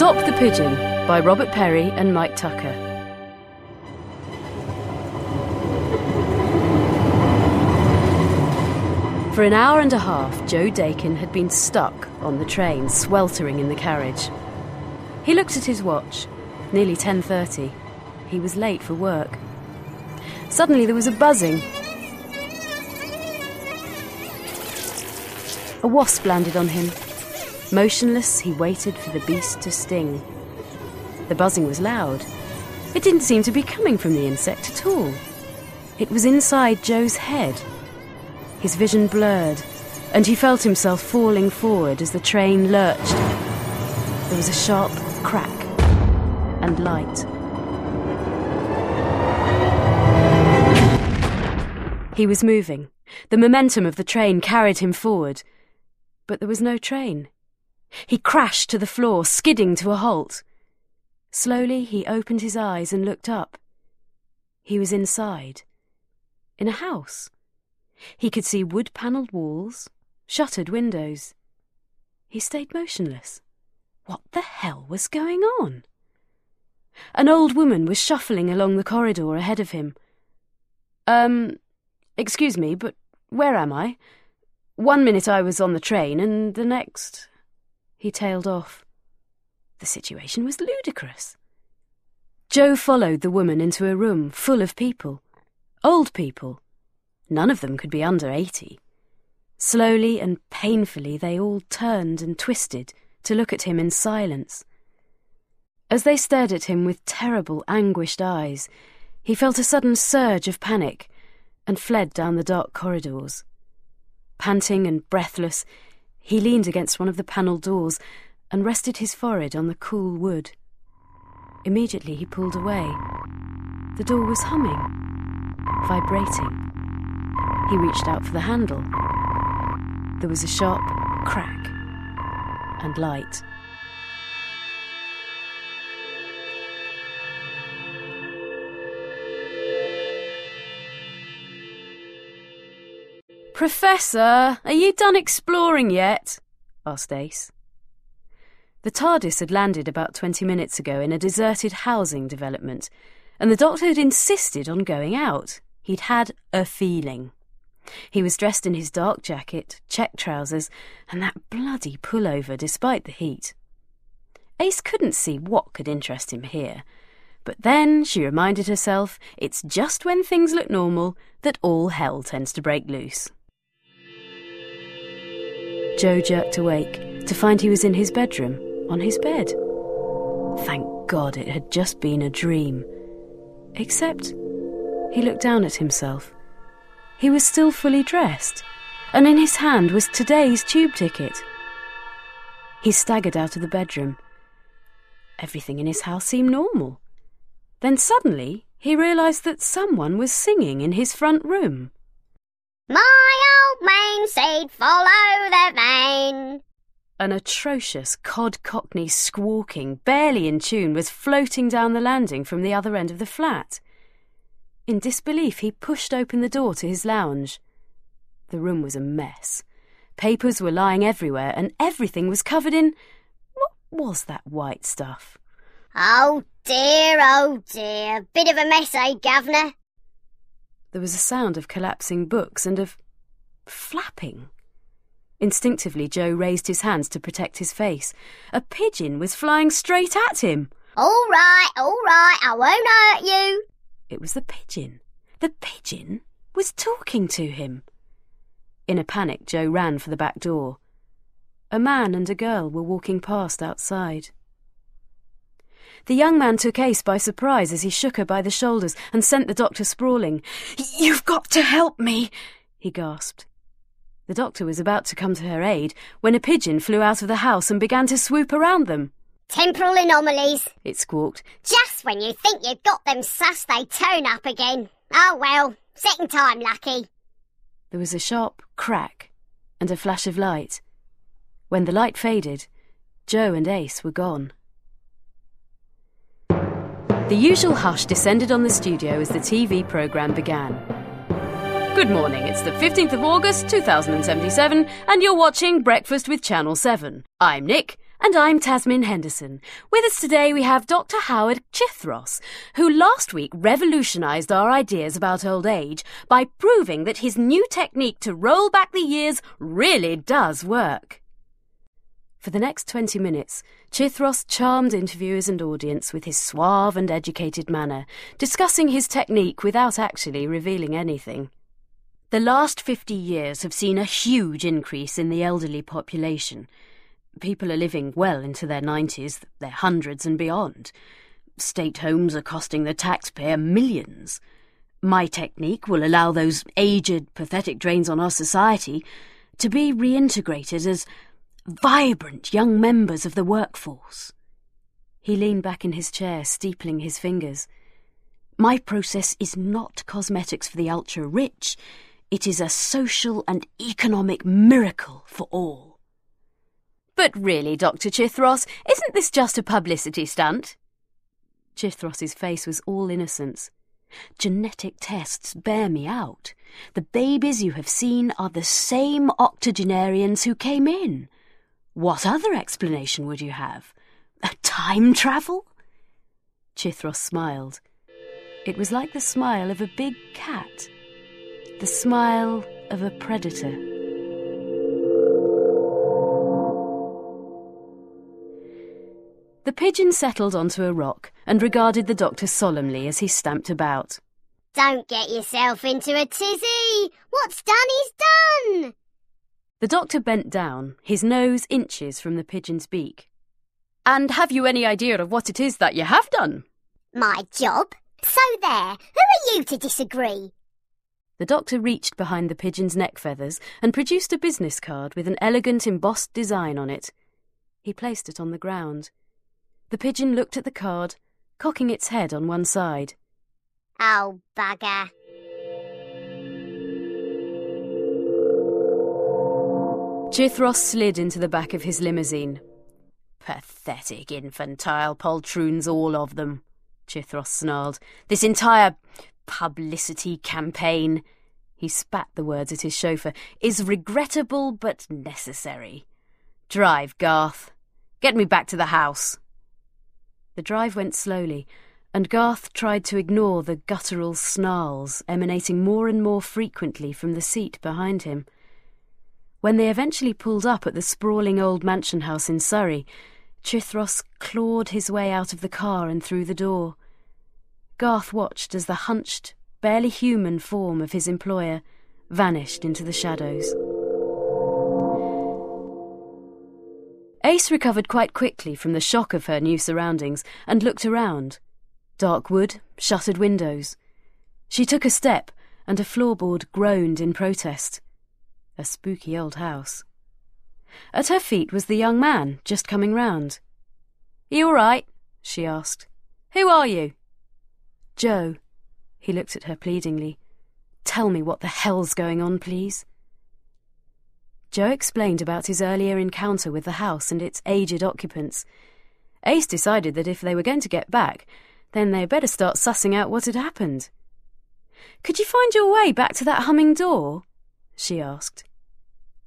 Stop the Pigeon by Robert Perry and Mike Tucker. For an hour and a half, Joe Dakin had been stuck on the train, sweltering in the carriage. He looked at his watch. Nearly 10:30. He was late for work. Suddenly there was a buzzing. A wasp landed on him. Motionless, he waited for the beast to sting. The buzzing was loud. It didn't seem to be coming from the insect at all. It was inside Joe's head. His vision blurred, and he felt himself falling forward as the train lurched. There was a sharp crack and light. He was moving. The momentum of the train carried him forward. But there was no train. He crashed to the floor, skidding to a halt. Slowly, he opened his eyes and looked up. He was inside. In a house. He could see wood panelled walls, shuttered windows. He stayed motionless. What the hell was going on? An old woman was shuffling along the corridor ahead of him. Um, excuse me, but where am I? One minute I was on the train, and the next. He tailed off. The situation was ludicrous. Joe followed the woman into a room full of people. Old people. None of them could be under eighty. Slowly and painfully they all turned and twisted to look at him in silence. As they stared at him with terrible, anguished eyes, he felt a sudden surge of panic and fled down the dark corridors. Panting and breathless, he leaned against one of the panelled doors and rested his forehead on the cool wood. Immediately he pulled away. The door was humming, vibrating. He reached out for the handle. There was a sharp crack and light. Professor, are you done exploring yet? asked Ace. The TARDIS had landed about 20 minutes ago in a deserted housing development, and the doctor had insisted on going out. He'd had a feeling. He was dressed in his dark jacket, check trousers, and that bloody pullover despite the heat. Ace couldn't see what could interest him here. But then she reminded herself it's just when things look normal that all hell tends to break loose. Joe jerked awake to find he was in his bedroom, on his bed. Thank God it had just been a dream. Except he looked down at himself. He was still fully dressed, and in his hand was today's tube ticket. He staggered out of the bedroom. Everything in his house seemed normal. Then suddenly he realised that someone was singing in his front room. My old main said, follow the vein. An atrocious cod cockney squawking, barely in tune, was floating down the landing from the other end of the flat. In disbelief, he pushed open the door to his lounge. The room was a mess. Papers were lying everywhere, and everything was covered in. What was that white stuff? Oh dear, oh dear. Bit of a mess, eh, Governor? There was a sound of collapsing books and of flapping. Instinctively, Joe raised his hands to protect his face. A pigeon was flying straight at him. All right, all right, I won't hurt you. It was the pigeon. The pigeon was talking to him. In a panic, Joe ran for the back door. A man and a girl were walking past outside. The young man took Ace by surprise as he shook her by the shoulders and sent the doctor sprawling. You've got to help me, he gasped. The doctor was about to come to her aid when a pigeon flew out of the house and began to swoop around them. Temporal anomalies, it squawked. Just when you think you've got them sus, they turn up again. Oh well, second time lucky. There was a sharp crack and a flash of light. When the light faded, Joe and Ace were gone. The usual hush descended on the studio as the TV programme began. Good morning, it's the 15th of August 2077, and you're watching Breakfast with Channel 7. I'm Nick, And I'm Tasmin Henderson. With us today we have Dr. Howard Chithros, who last week revolutionised our ideas about old age by proving that his new technique to roll back the years really does work. For the next 20 minutes, Chithros charmed interviewers and audience with his suave and educated manner, discussing his technique without actually revealing anything. The last 50 years have seen a huge increase in the elderly population. People are living well into their 90s, their hundreds and beyond. State homes are costing the taxpayer millions. My technique will allow those aged, pathetic drains on our society to be reintegrated as vibrant young members of the workforce. He leaned back in his chair, steepling his fingers. My process is not cosmetics for the ultra rich. It is a social and economic miracle for all. But really, Dr. Chithros, isn't this just a publicity stunt? Chithros's face was all innocence. Genetic tests bear me out. The babies you have seen are the same octogenarians who came in. What other explanation would you have? A time travel? Chithros smiled. It was like the smile of a big cat the smile of a predator. The pigeon settled onto a rock and regarded the doctor solemnly as he stamped about. Don't get yourself into a tizzy. What's done is done. The doctor bent down, his nose inches from the pigeon's beak. And have you any idea of what it is that you have done? My job? So there. Who are you to disagree? The doctor reached behind the pigeon's neck feathers and produced a business card with an elegant embossed design on it. He placed it on the ground. The pigeon looked at the card, cocking its head on one side. Oh, bugger. Chithros slid into the back of his limousine. Pathetic infantile poltroons, all of them, Chithros snarled. This entire publicity campaign, he spat the words at his chauffeur, is regrettable but necessary. Drive, Garth. Get me back to the house. The drive went slowly, and Garth tried to ignore the guttural snarls emanating more and more frequently from the seat behind him. When they eventually pulled up at the sprawling old mansion house in Surrey, Chithros clawed his way out of the car and through the door. Garth watched as the hunched, barely human form of his employer vanished into the shadows. Ace recovered quite quickly from the shock of her new surroundings and looked around. Dark wood, shuttered windows. She took a step, and a floorboard groaned in protest. A spooky old house. At her feet was the young man, just coming round. You all right? she asked. Who are you? Joe. He looked at her pleadingly. Tell me what the hell's going on, please. Joe explained about his earlier encounter with the house and its aged occupants. Ace decided that if they were going to get back, then they had better start sussing out what had happened. Could you find your way back to that humming door? she asked.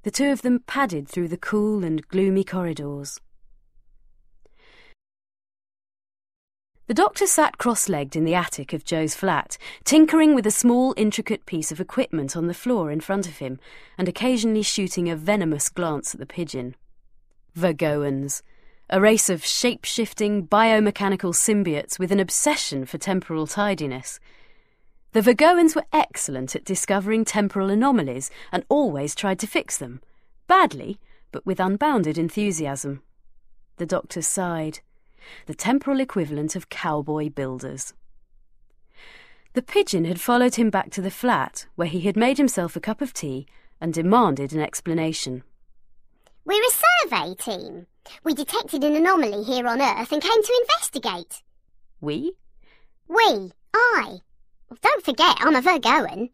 The two of them padded through the cool and gloomy corridors. The doctor sat cross legged in the attic of Joe's flat, tinkering with a small, intricate piece of equipment on the floor in front of him, and occasionally shooting a venomous glance at the pigeon. Vergoans, a race of shape shifting, biomechanical symbiotes with an obsession for temporal tidiness. The Vergoans were excellent at discovering temporal anomalies and always tried to fix them. Badly, but with unbounded enthusiasm. The doctor sighed the temporal equivalent of cowboy builders. The pigeon had followed him back to the flat, where he had made himself a cup of tea and demanded an explanation. We're a survey team. We detected an anomaly here on Earth and came to investigate. We? We. I. Don't forget, I'm a Vergoan.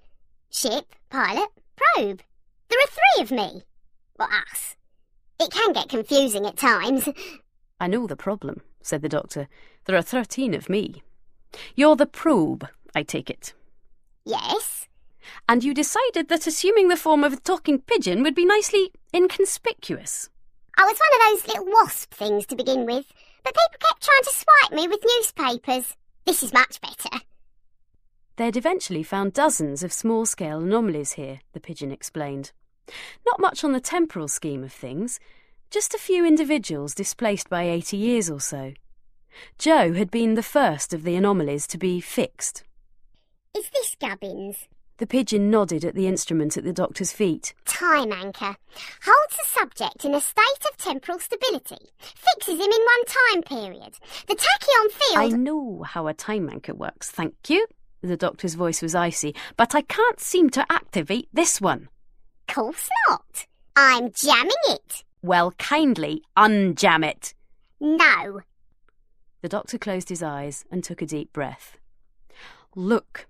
Ship, pilot, probe. There are three of me. Well, us. It can get confusing at times. I know the problem said the doctor. There are thirteen of me. You're the probe, I take it. Yes. And you decided that assuming the form of a talking pigeon would be nicely inconspicuous. I was one of those little wasp things to begin with, but people kept trying to swipe me with newspapers. This is much better. They'd eventually found dozens of small scale anomalies here, the pigeon explained. Not much on the temporal scheme of things, just a few individuals displaced by 80 years or so. Joe had been the first of the anomalies to be fixed. Is this Gubbins? The pigeon nodded at the instrument at the doctor's feet. Time anchor. Holds the subject in a state of temporal stability. Fixes him in one time period. The tachyon field. I know how a time anchor works, thank you. The doctor's voice was icy, but I can't seem to activate this one. Course not. I'm jamming it. Well, kindly unjam it. No. The doctor closed his eyes and took a deep breath. Look,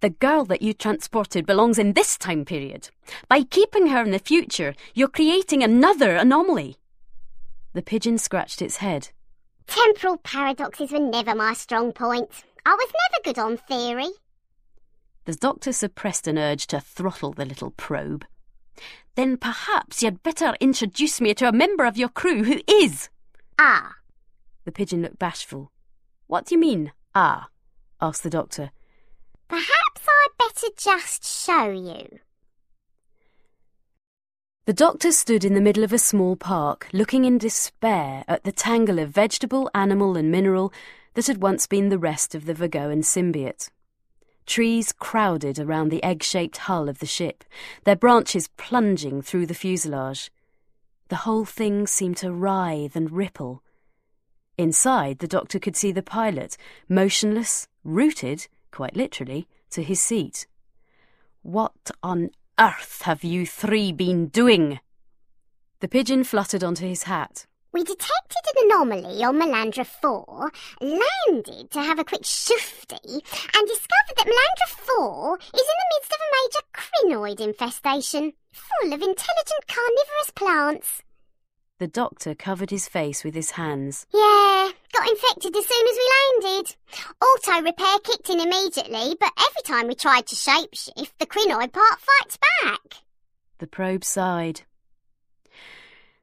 the girl that you transported belongs in this time period. By keeping her in the future, you're creating another anomaly. The pigeon scratched its head. Temporal paradoxes were never my strong point. I was never good on theory. The doctor suppressed an urge to throttle the little probe. Then perhaps you'd better introduce me to a member of your crew who is. Ah. The pigeon looked bashful. What do you mean, ah? asked the doctor. Perhaps I'd better just show you. The doctor stood in the middle of a small park, looking in despair at the tangle of vegetable, animal, and mineral that had once been the rest of the Vagoan symbiote. Trees crowded around the egg shaped hull of the ship, their branches plunging through the fuselage. The whole thing seemed to writhe and ripple. Inside, the doctor could see the pilot, motionless, rooted, quite literally, to his seat. What on earth have you three been doing? The pigeon fluttered onto his hat. We detected an anomaly on Melandra 4, landed to have a quick shufty, and discovered that Melandra 4 is in the midst of a major Krynoid infestation, full of intelligent carnivorous plants. The doctor covered his face with his hands. Yeah, got infected as soon as we landed. Auto repair kicked in immediately, but every time we tried to shapeshift, the Krynoid part fights back. The probe sighed.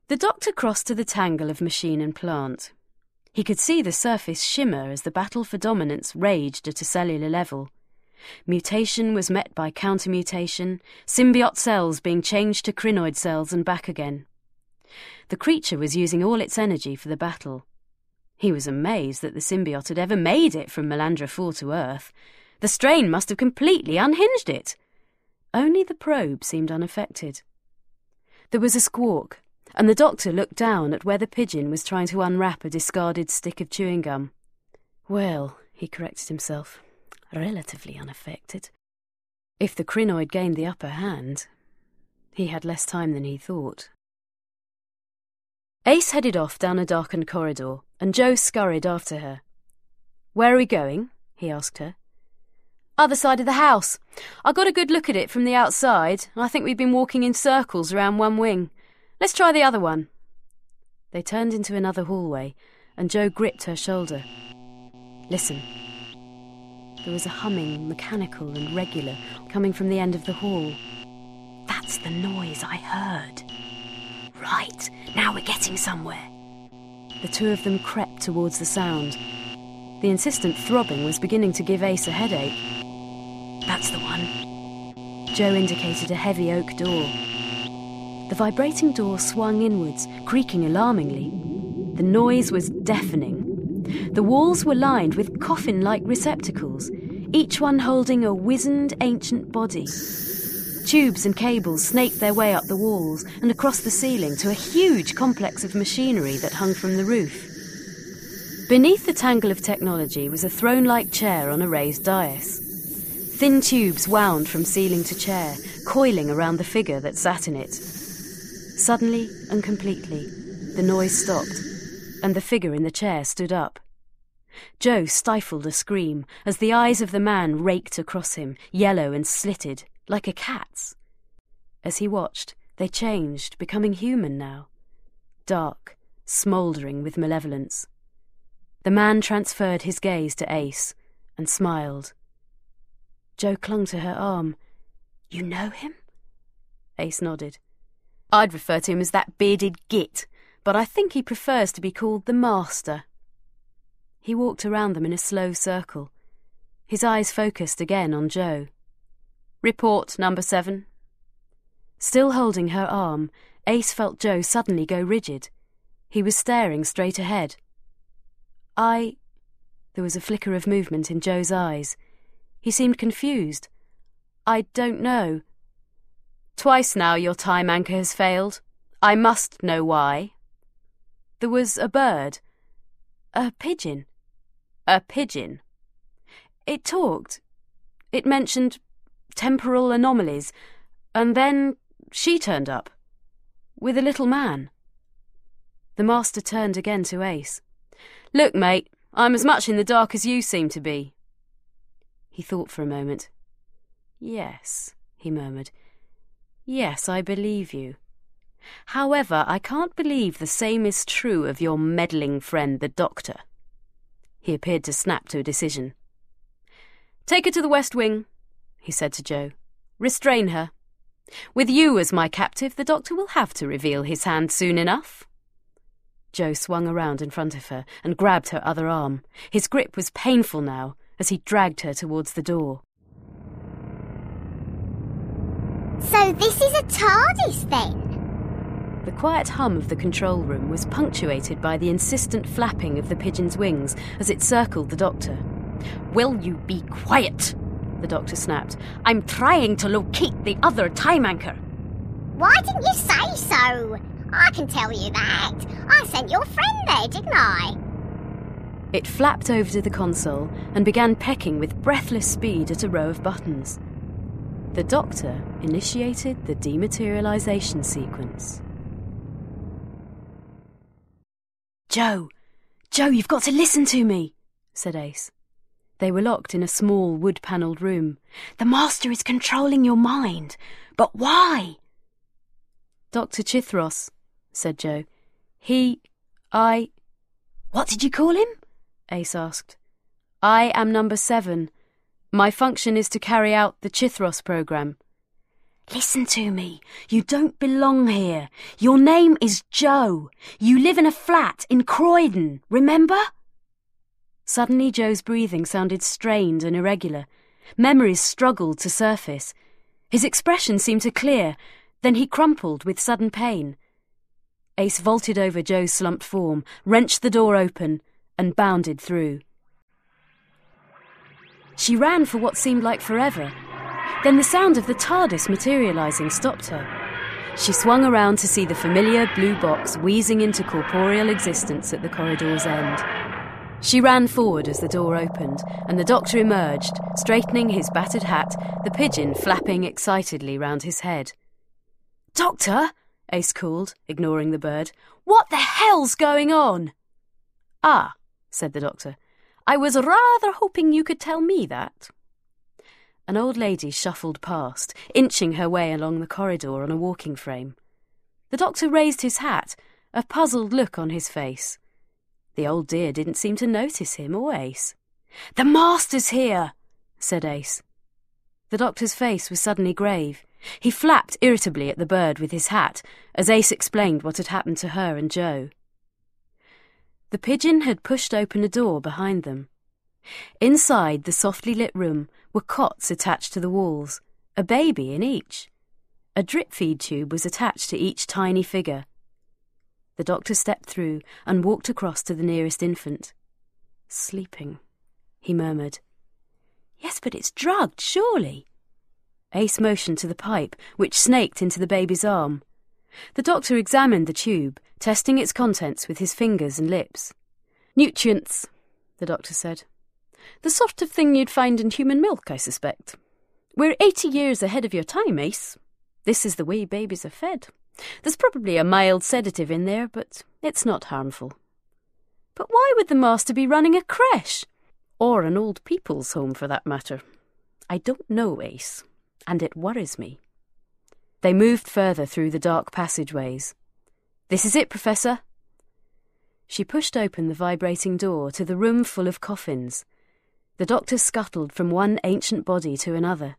The doctor crossed to the tangle of machine and plant. He could see the surface shimmer as the battle for dominance raged at a cellular level. Mutation was met by countermutation, symbiote cells being changed to Krynoid cells and back again. The creature was using all its energy for the battle. He was amazed that the symbiote had ever made it from Melandra 4 to Earth. The strain must have completely unhinged it. Only the probe seemed unaffected. There was a squawk, and the doctor looked down at where the pigeon was trying to unwrap a discarded stick of chewing gum. Well, he corrected himself, relatively unaffected. If the Krynoid gained the upper hand, he had less time than he thought. Ace headed off down a darkened corridor, and Joe scurried after her. Where are we going? he asked her. Other side of the house. I got a good look at it from the outside, and I think we've been walking in circles around one wing. Let's try the other one. They turned into another hallway, and Joe gripped her shoulder. Listen. There was a humming, mechanical and regular, coming from the end of the hall. That's the noise I heard. Right, now we're getting somewhere. The two of them crept towards the sound. The insistent throbbing was beginning to give Ace a headache. That's the one. Joe indicated a heavy oak door. The vibrating door swung inwards, creaking alarmingly. The noise was deafening. The walls were lined with coffin like receptacles, each one holding a wizened ancient body. Tubes and cables snaked their way up the walls and across the ceiling to a huge complex of machinery that hung from the roof. Beneath the tangle of technology was a throne like chair on a raised dais. Thin tubes wound from ceiling to chair, coiling around the figure that sat in it. Suddenly and completely, the noise stopped, and the figure in the chair stood up. Joe stifled a scream as the eyes of the man raked across him, yellow and slitted, like a cat's. As he watched, they changed, becoming human now. Dark, smouldering with malevolence. The man transferred his gaze to Ace and smiled. Joe clung to her arm. You know him? Ace nodded. I'd refer to him as that bearded git, but I think he prefers to be called the Master. He walked around them in a slow circle, his eyes focused again on Joe. Report, number seven. Still holding her arm, Ace felt Joe suddenly go rigid. He was staring straight ahead. I. There was a flicker of movement in Joe's eyes. He seemed confused. I don't know. Twice now your time anchor has failed. I must know why. There was a bird. A pigeon. A pigeon. It talked. It mentioned temporal anomalies, and then she turned up. With a little man. The master turned again to Ace. Look, mate, I'm as much in the dark as you seem to be. He thought for a moment. Yes, he murmured. Yes, I believe you. However, I can't believe the same is true of your meddling friend, the doctor. He appeared to snap to a decision. Take her to the West Wing, he said to Joe. Restrain her. With you as my captive, the doctor will have to reveal his hand soon enough. Joe swung around in front of her and grabbed her other arm. His grip was painful now as he dragged her towards the door. So this is a TARDIS then? The quiet hum of the control room was punctuated by the insistent flapping of the pigeon's wings as it circled the doctor. Will you be quiet? The doctor snapped. I'm trying to locate the other time anchor. Why didn't you say so? I can tell you that. I sent your friend there, didn't I? It flapped over to the console and began pecking with breathless speed at a row of buttons. The doctor initiated the dematerialization sequence. Joe! Joe, you've got to listen to me, said Ace. They were locked in a small wood panelled room. The Master is controlling your mind. But why? Dr. Chithros, said Joe. He. I. What did you call him? Ace asked. I am number seven. My function is to carry out the Chithros program. Listen to me. You don't belong here. Your name is Joe. You live in a flat in Croydon, remember? Suddenly, Joe's breathing sounded strained and irregular. Memories struggled to surface. His expression seemed to clear, then he crumpled with sudden pain. Ace vaulted over Joe's slumped form, wrenched the door open, and bounded through. She ran for what seemed like forever. Then the sound of the TARDIS materializing stopped her. She swung around to see the familiar blue box wheezing into corporeal existence at the corridor's end. She ran forward as the door opened, and the doctor emerged, straightening his battered hat, the pigeon flapping excitedly round his head. Doctor, Ace called, ignoring the bird, what the hell's going on? Ah, said the doctor, I was rather hoping you could tell me that. An old lady shuffled past, inching her way along the corridor on a walking frame. The doctor raised his hat, a puzzled look on his face. The old dear didn't seem to notice him or Ace. The master's here, said Ace. The doctor's face was suddenly grave. He flapped irritably at the bird with his hat as Ace explained what had happened to her and Joe. The pigeon had pushed open a door behind them. Inside the softly lit room were cots attached to the walls, a baby in each. A drip feed tube was attached to each tiny figure. The doctor stepped through and walked across to the nearest infant. Sleeping, he murmured. Yes, but it's drugged, surely. Ace motioned to the pipe, which snaked into the baby's arm. The doctor examined the tube, testing its contents with his fingers and lips. Nutrients, the doctor said. The sort of thing you'd find in human milk, I suspect. We're eighty years ahead of your time, Ace. This is the way babies are fed. There's probably a mild sedative in there, but it's not harmful. But why would the master be running a creche? Or an old people's home, for that matter? I don't know, Ace, and it worries me. They moved further through the dark passageways. This is it, Professor. She pushed open the vibrating door to the room full of coffins. The doctor scuttled from one ancient body to another.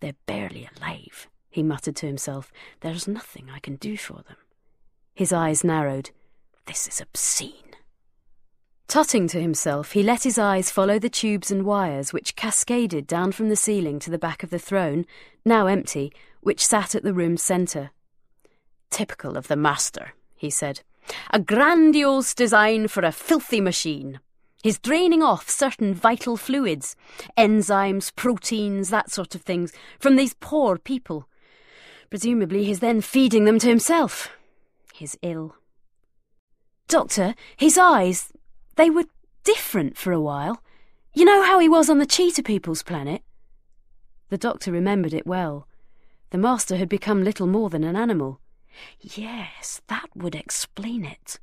They're barely alive he muttered to himself. There's nothing I can do for them. His eyes narrowed. This is obscene. Tutting to himself, he let his eyes follow the tubes and wires which cascaded down from the ceiling to the back of the throne, now empty, which sat at the room's centre. Typical of the master, he said. A grandiose design for a filthy machine. He's draining off certain vital fluids, enzymes, proteins, that sort of things, from these poor people. Presumably he's then feeding them to himself. He's ill. Doctor, his eyes, they were different for a while. You know how he was on the cheetah people's planet? The doctor remembered it well. The master had become little more than an animal. Yes, that would explain it.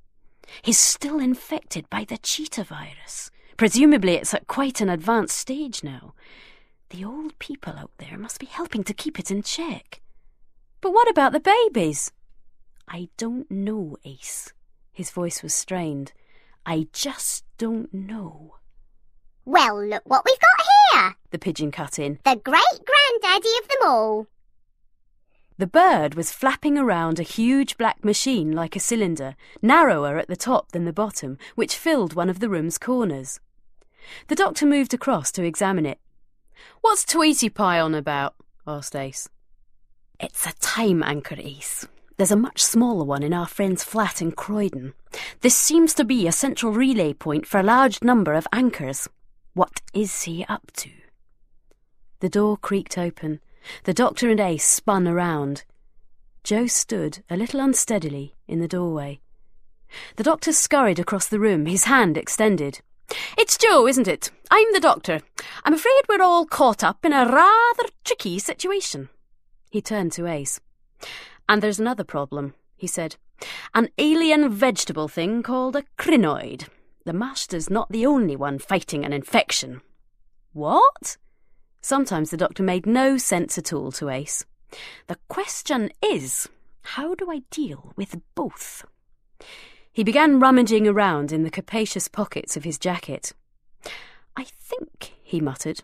He's still infected by the cheetah virus. Presumably it's at quite an advanced stage now. The old people out there must be helping to keep it in check. But what about the babies? I don't know, Ace. His voice was strained. I just don't know. Well, look what we've got here. The pigeon cut in. The great granddaddy of them all. The bird was flapping around a huge black machine like a cylinder, narrower at the top than the bottom, which filled one of the room's corners. The doctor moved across to examine it. What's Tweety Pie on about? asked Ace. It's a time anchor, Ace. There's a much smaller one in our friend's flat in Croydon. This seems to be a central relay point for a large number of anchors. What is he up to? The door creaked open. The doctor and Ace spun around. Joe stood a little unsteadily in the doorway. The doctor scurried across the room, his hand extended. It's Joe, isn't it? I'm the doctor. I'm afraid we're all caught up in a rather tricky situation. He turned to Ace. And there's another problem, he said. An alien vegetable thing called a Krynoid. The master's not the only one fighting an infection. What? Sometimes the doctor made no sense at all to Ace. The question is, how do I deal with both? He began rummaging around in the capacious pockets of his jacket. I think, he muttered,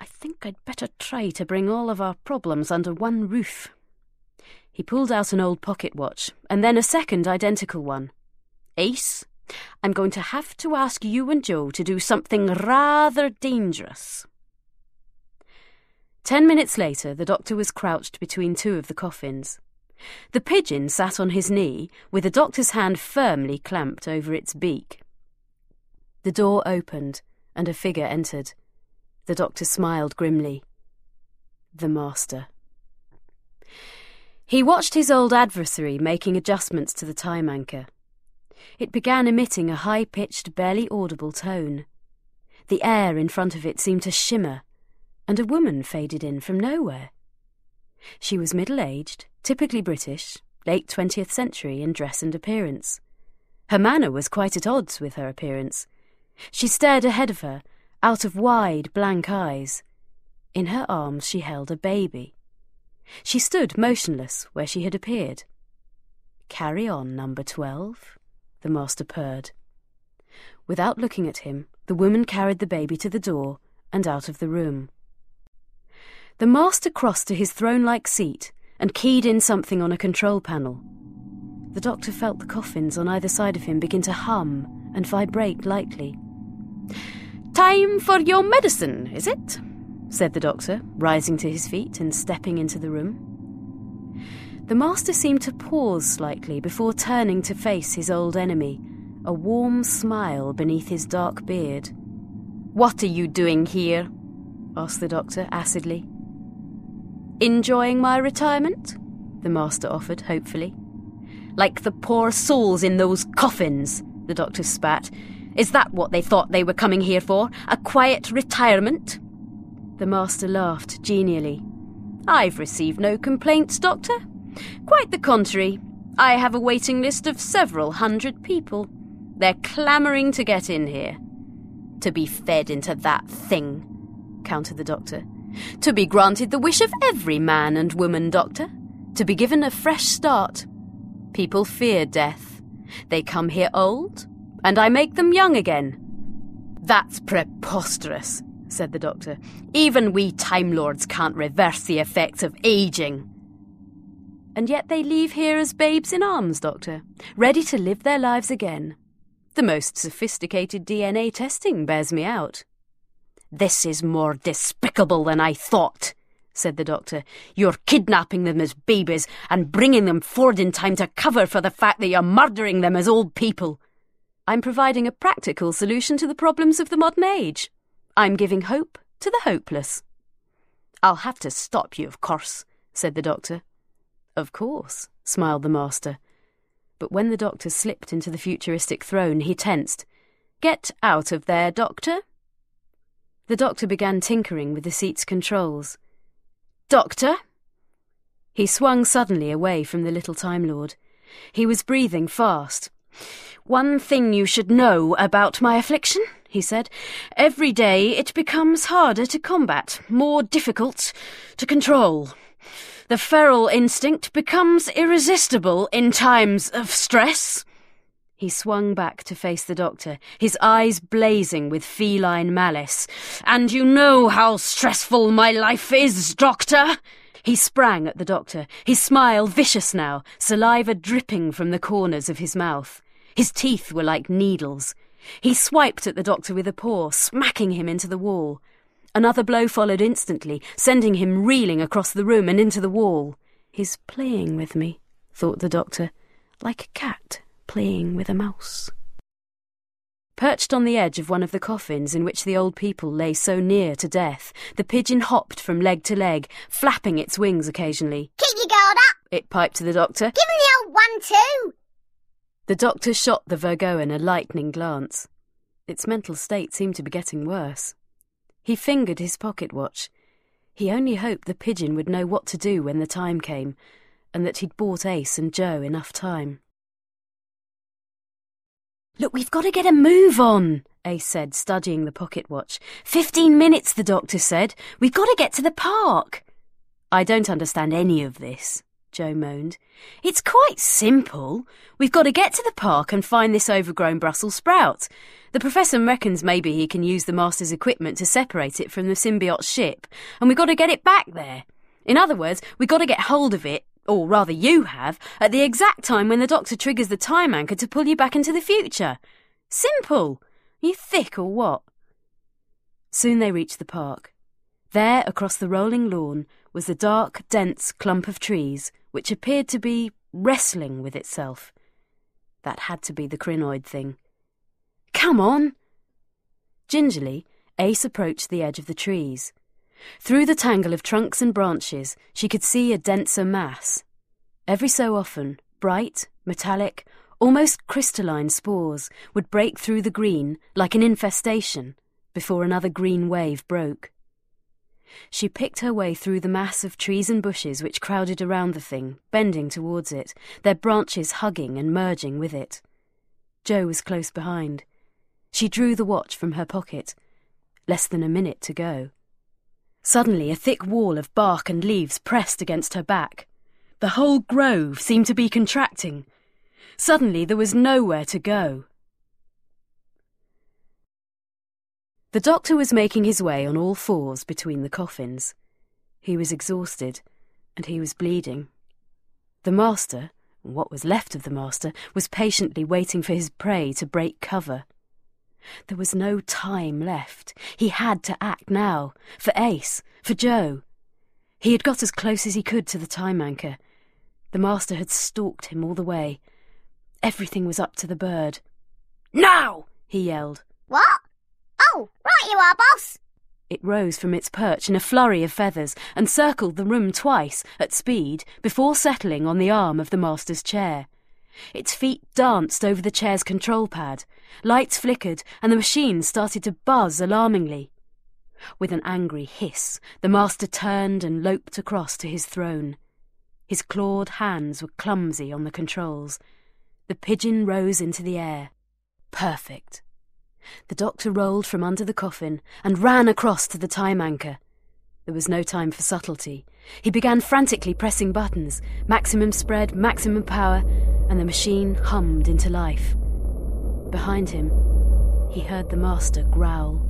I think I'd better try to bring all of our problems under one roof. He pulled out an old pocket watch, and then a second identical one. Ace, I'm going to have to ask you and Joe to do something rather dangerous. Ten minutes later, the doctor was crouched between two of the coffins. The pigeon sat on his knee, with the doctor's hand firmly clamped over its beak. The door opened, and a figure entered. The doctor smiled grimly. The master. He watched his old adversary making adjustments to the time anchor. It began emitting a high pitched, barely audible tone. The air in front of it seemed to shimmer, and a woman faded in from nowhere. She was middle aged, typically British, late 20th century in dress and appearance. Her manner was quite at odds with her appearance. She stared ahead of her, out of wide, blank eyes. In her arms she held a baby. She stood motionless where she had appeared. Carry on, number twelve, the master purred. Without looking at him, the woman carried the baby to the door and out of the room. The master crossed to his throne like seat and keyed in something on a control panel. The doctor felt the coffins on either side of him begin to hum and vibrate lightly. Time for your medicine, is it? said the doctor, rising to his feet and stepping into the room. The master seemed to pause slightly before turning to face his old enemy, a warm smile beneath his dark beard. What are you doing here? asked the doctor acidly. Enjoying my retirement? the master offered hopefully. Like the poor souls in those coffins, the doctor spat. Is that what they thought they were coming here for? A quiet retirement? The master laughed genially. I've received no complaints, Doctor. Quite the contrary. I have a waiting list of several hundred people. They're clamouring to get in here. To be fed into that thing, countered the doctor. To be granted the wish of every man and woman, Doctor. To be given a fresh start. People fear death. They come here old, and I make them young again. That's preposterous, said the doctor. Even we Time Lords can't reverse the effects of aging. And yet they leave here as babes in arms, Doctor, ready to live their lives again. The most sophisticated DNA testing bears me out. This is more despicable than I thought, said the doctor. You're kidnapping them as babies and bringing them forward in time to cover for the fact that you're murdering them as old people. I'm providing a practical solution to the problems of the modern age. I'm giving hope to the hopeless. I'll have to stop you, of course, said the doctor. Of course, smiled the master. But when the doctor slipped into the futuristic throne, he tensed. Get out of there, doctor. The doctor began tinkering with the seat's controls. Doctor? He swung suddenly away from the little Time Lord. He was breathing fast. One thing you should know about my affliction, he said. Every day it becomes harder to combat, more difficult to control. The feral instinct becomes irresistible in times of stress. He swung back to face the doctor, his eyes blazing with feline malice. And you know how stressful my life is, doctor! He sprang at the doctor, his smile vicious now, saliva dripping from the corners of his mouth. His teeth were like needles. He swiped at the doctor with a paw, smacking him into the wall. Another blow followed instantly, sending him reeling across the room and into the wall. He's playing with me, thought the doctor, like a cat playing with a mouse. Perched on the edge of one of the coffins in which the old people lay so near to death, the pigeon hopped from leg to leg, flapping its wings occasionally. Keep your guard up! It piped to the doctor. Give him the old one too! The doctor shot the Virgoan a lightning glance. Its mental state seemed to be getting worse. He fingered his pocket watch. He only hoped the pigeon would know what to do when the time came, and that he'd bought Ace and Joe enough time. Look, we've got to get a move on, Ace said, studying the pocket watch. Fifteen minutes, the doctor said. We've got to get to the park. I don't understand any of this, Joe moaned. It's quite simple. We've got to get to the park and find this overgrown Brussels sprout. The professor reckons maybe he can use the master's equipment to separate it from the symbiote ship, and we've got to get it back there. In other words, we've got to get hold of it or rather you have, at the exact time when the doctor triggers the time anchor to pull you back into the future. Simple. You thick or what? Soon they reached the park. There, across the rolling lawn, was the dark, dense clump of trees, which appeared to be wrestling with itself. That had to be the Krynoid thing. Come on! Gingerly, Ace approached the edge of the trees. Through the tangle of trunks and branches, she could see a denser mass. Every so often, bright, metallic, almost crystalline spores would break through the green like an infestation before another green wave broke. She picked her way through the mass of trees and bushes which crowded around the thing, bending towards it, their branches hugging and merging with it. Joe was close behind. She drew the watch from her pocket. Less than a minute to go. Suddenly, a thick wall of bark and leaves pressed against her back. The whole grove seemed to be contracting. Suddenly, there was nowhere to go. The doctor was making his way on all fours between the coffins. He was exhausted, and he was bleeding. The master, what was left of the master, was patiently waiting for his prey to break cover. There was no time left. He had to act now. For Ace. For Joe. He had got as close as he could to the time anchor. The master had stalked him all the way. Everything was up to the bird. Now! he yelled. What? Oh, right you are, boss. It rose from its perch in a flurry of feathers and circled the room twice, at speed, before settling on the arm of the master's chair. Its feet danced over the chair's control pad. Lights flickered, and the machine started to buzz alarmingly. With an angry hiss, the master turned and loped across to his throne. His clawed hands were clumsy on the controls. The pigeon rose into the air. Perfect. The doctor rolled from under the coffin and ran across to the time anchor. There was no time for subtlety. He began frantically pressing buttons maximum spread, maximum power, and the machine hummed into life. Behind him, he heard the master growl.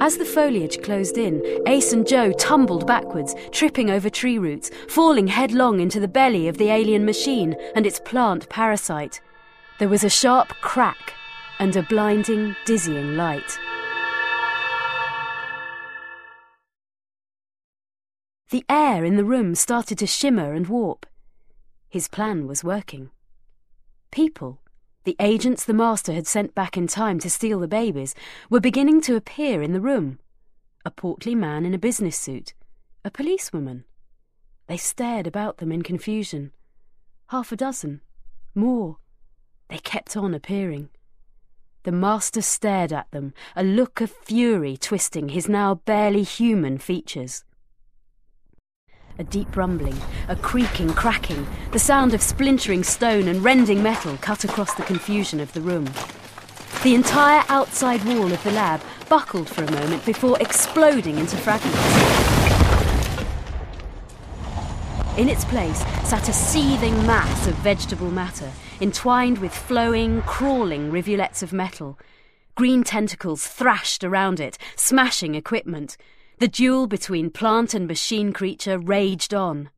As the foliage closed in, Ace and Joe tumbled backwards, tripping over tree roots, falling headlong into the belly of the alien machine and its plant parasite. There was a sharp crack and a blinding, dizzying light. The air in the room started to shimmer and warp. His plan was working. People, the agents the master had sent back in time to steal the babies, were beginning to appear in the room. A portly man in a business suit, a policewoman. They stared about them in confusion. Half a dozen, more. They kept on appearing. The master stared at them, a look of fury twisting his now barely human features. A deep rumbling, a creaking, cracking, the sound of splintering stone and rending metal cut across the confusion of the room. The entire outside wall of the lab buckled for a moment before exploding into fragments. In its place sat a seething mass of vegetable matter, entwined with flowing, crawling rivulets of metal. Green tentacles thrashed around it, smashing equipment. The duel between plant and machine creature raged on.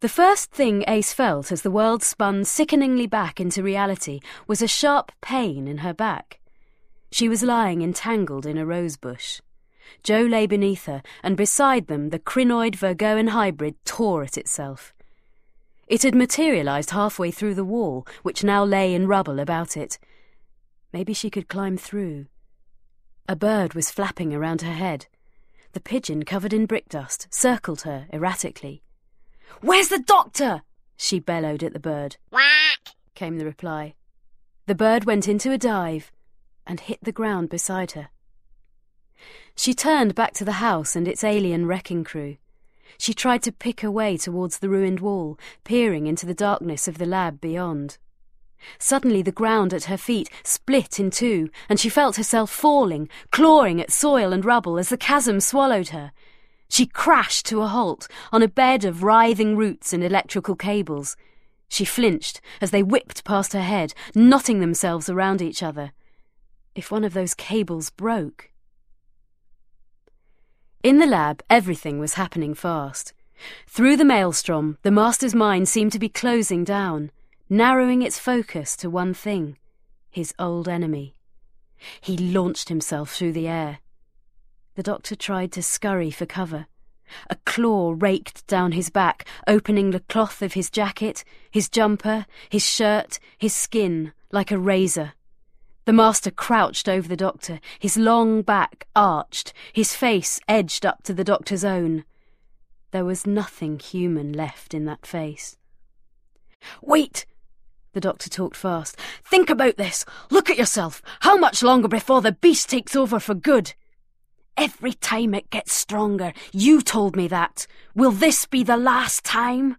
The first thing Ace felt as the world spun sickeningly back into reality was a sharp pain in her back. She was lying entangled in a rose bush. Joe lay beneath her, and beside them the Krynoid Virgoan hybrid tore at itself. It had materialized halfway through the wall, which now lay in rubble about it. Maybe she could climb through. A bird was flapping around her head. The pigeon, covered in brick dust, circled her erratically. Where's the doctor? she bellowed at the bird. Whack! came the reply. The bird went into a dive and hit the ground beside her. She turned back to the house and its alien wrecking crew. She tried to pick her way towards the ruined wall, peering into the darkness of the lab beyond. Suddenly the ground at her feet split in two, and she felt herself falling, clawing at soil and rubble as the chasm swallowed her. She crashed to a halt on a bed of writhing roots and electrical cables. She flinched as they whipped past her head, knotting themselves around each other. If one of those cables broke. In the lab, everything was happening fast. Through the maelstrom, the master's mind seemed to be closing down narrowing its focus to one thing his old enemy. He launched himself through the air. The doctor tried to scurry for cover. A claw raked down his back, opening the cloth of his jacket, his jumper, his shirt, his skin, like a razor. The master crouched over the doctor, his long back arched, his face edged up to the doctor's own. There was nothing human left in that face. Wait! The doctor talked fast. Think about this. Look at yourself. How much longer before the beast takes over for good? Every time it gets stronger. You told me that. Will this be the last time?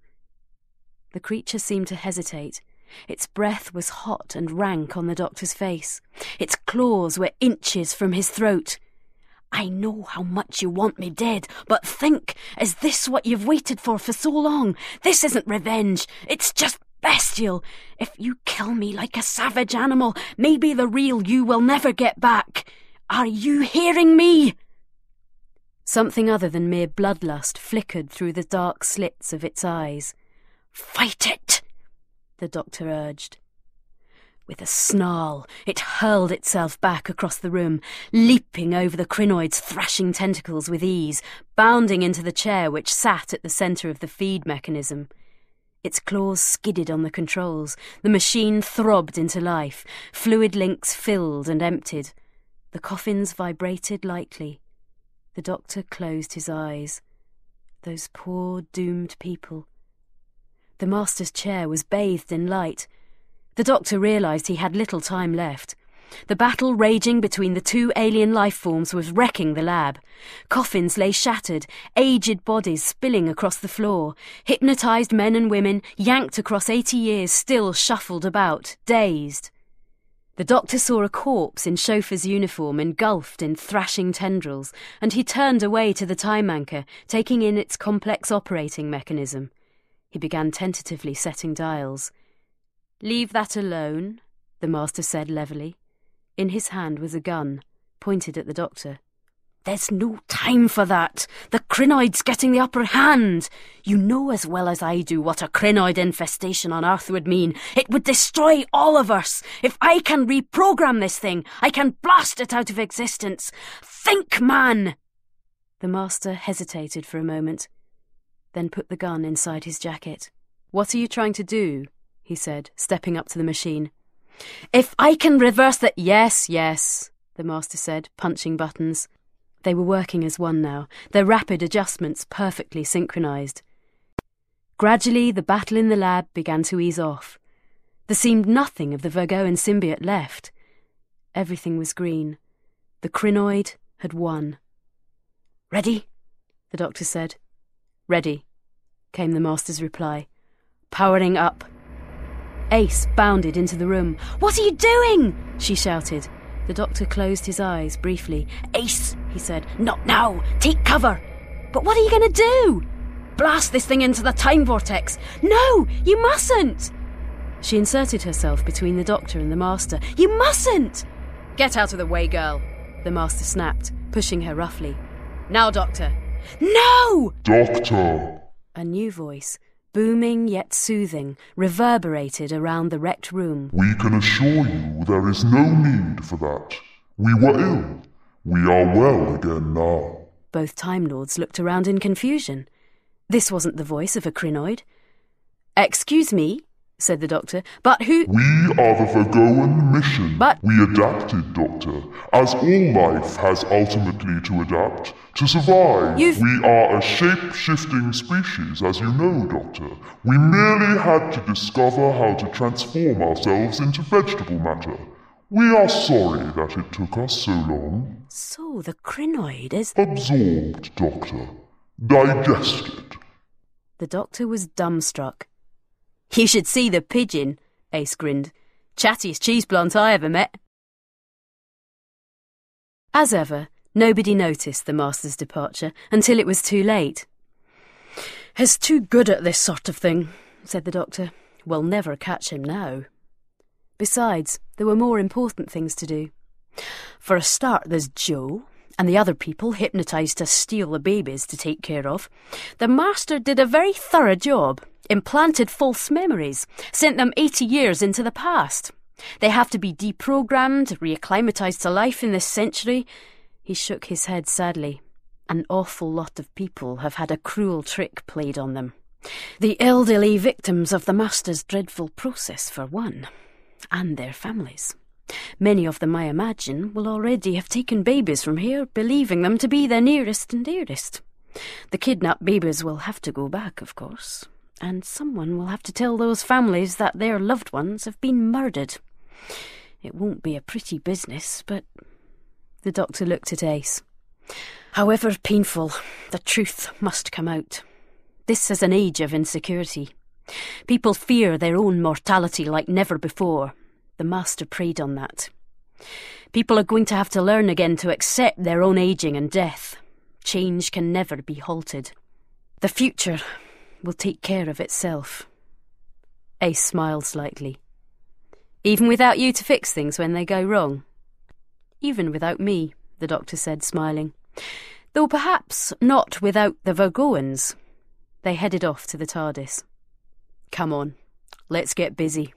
The creature seemed to hesitate. Its breath was hot and rank on the doctor's face. Its claws were inches from his throat. I know how much you want me dead, but think, is this what you've waited for for so long? This isn't revenge. It's just bestial. If you kill me like a savage animal, maybe the real you will never get back. Are you hearing me? Something other than mere bloodlust flickered through the dark slits of its eyes. Fight it, the doctor urged. With a snarl, it hurled itself back across the room, leaping over the Krynoid's thrashing tentacles with ease, bounding into the chair which sat at the centre of the feed mechanism. Its claws skidded on the controls. The machine throbbed into life. Fluid links filled and emptied. The coffins vibrated lightly. The doctor closed his eyes. Those poor doomed people. The master's chair was bathed in light. The doctor realized he had little time left. The battle raging between the two alien life forms was wrecking the lab. Coffins lay shattered, aged bodies spilling across the floor. Hypnotized men and women, yanked across eighty years, still shuffled about, dazed. The doctor saw a corpse in chauffeur's uniform engulfed in thrashing tendrils, and he turned away to the time anchor, taking in its complex operating mechanism. He began tentatively setting dials. Leave that alone, the master said levelly. In his hand was a gun, pointed at the doctor. There's no time for that. The Krynoid's getting the upper hand. You know as well as I do what a Krynoid infestation on Earth would mean. It would destroy all of us. If I can reprogram this thing, I can blast it out of existence. Think, man! The master hesitated for a moment, then put the gun inside his jacket. What are you trying to do? he said, stepping up to the machine. If I can reverse that. Yes, yes, the master said, punching buttons. They were working as one now, their rapid adjustments perfectly synchronized. Gradually, the battle in the lab began to ease off. There seemed nothing of the Virgoan symbiote left. Everything was green. The Krynoid had won. Ready? the doctor said. Ready, came the master's reply. Powering up. Ace bounded into the room. What are you doing? she shouted. The doctor closed his eyes briefly. Ace, he said, not now. Take cover. But what are you going to do? Blast this thing into the time vortex. No, you mustn't. She inserted herself between the doctor and the master. You mustn't! Get out of the way, girl, the master snapped, pushing her roughly. Now, doctor. No! Doctor! A new voice, booming yet soothing, reverberated around the wrecked room. We can assure you there is no need for that. We were ill. We are well again now. Both Time Lords looked around in confusion. This wasn't the voice of a Krynoid. Excuse me, said the doctor, but who. We are the Virgoan mission. But. We adapted, Doctor. As all life has ultimately to adapt. To survive. You've... We are a shape shifting species, as you know, Doctor. We merely had to discover how to transform ourselves into vegetable matter. We are sorry that it took us so long. So the Krynoid is. Absorbed, Doctor. Digested. The doctor was dumbstruck. You should see the pigeon, Ace grinned. Chattiest cheese plant I ever met. As ever, nobody noticed the master's departure until it was too late. He's too good at this sort of thing, said the doctor. We'll never catch him now. Besides, there were more important things to do. For a start, there's Joe, and the other people hypnotised to steal the babies to take care of. The master did a very thorough job, implanted false memories, sent them 80 years into the past. They have to be deprogrammed, reacclimatized to life in this century. He shook his head sadly. An awful lot of people have had a cruel trick played on them. The elderly victims of the master's dreadful process, for one, and their families. Many of them, I imagine, will already have taken babies from here, believing them to be their nearest and dearest. The kidnapped babies will have to go back, of course, and someone will have to tell those families that their loved ones have been murdered. It won't be a pretty business, but. The doctor looked at Ace. However painful, the truth must come out. This is an age of insecurity. People fear their own mortality like never before, the Master preyed on that. People are going to have to learn again to accept their own aging and death. Change can never be halted. The future will take care of itself. Ace smiled slightly. Even without you to fix things when they go wrong? Even without me, the doctor said, smiling. Though perhaps not without the Virgoans. They headed off to the TARDIS. Come on, let's get busy.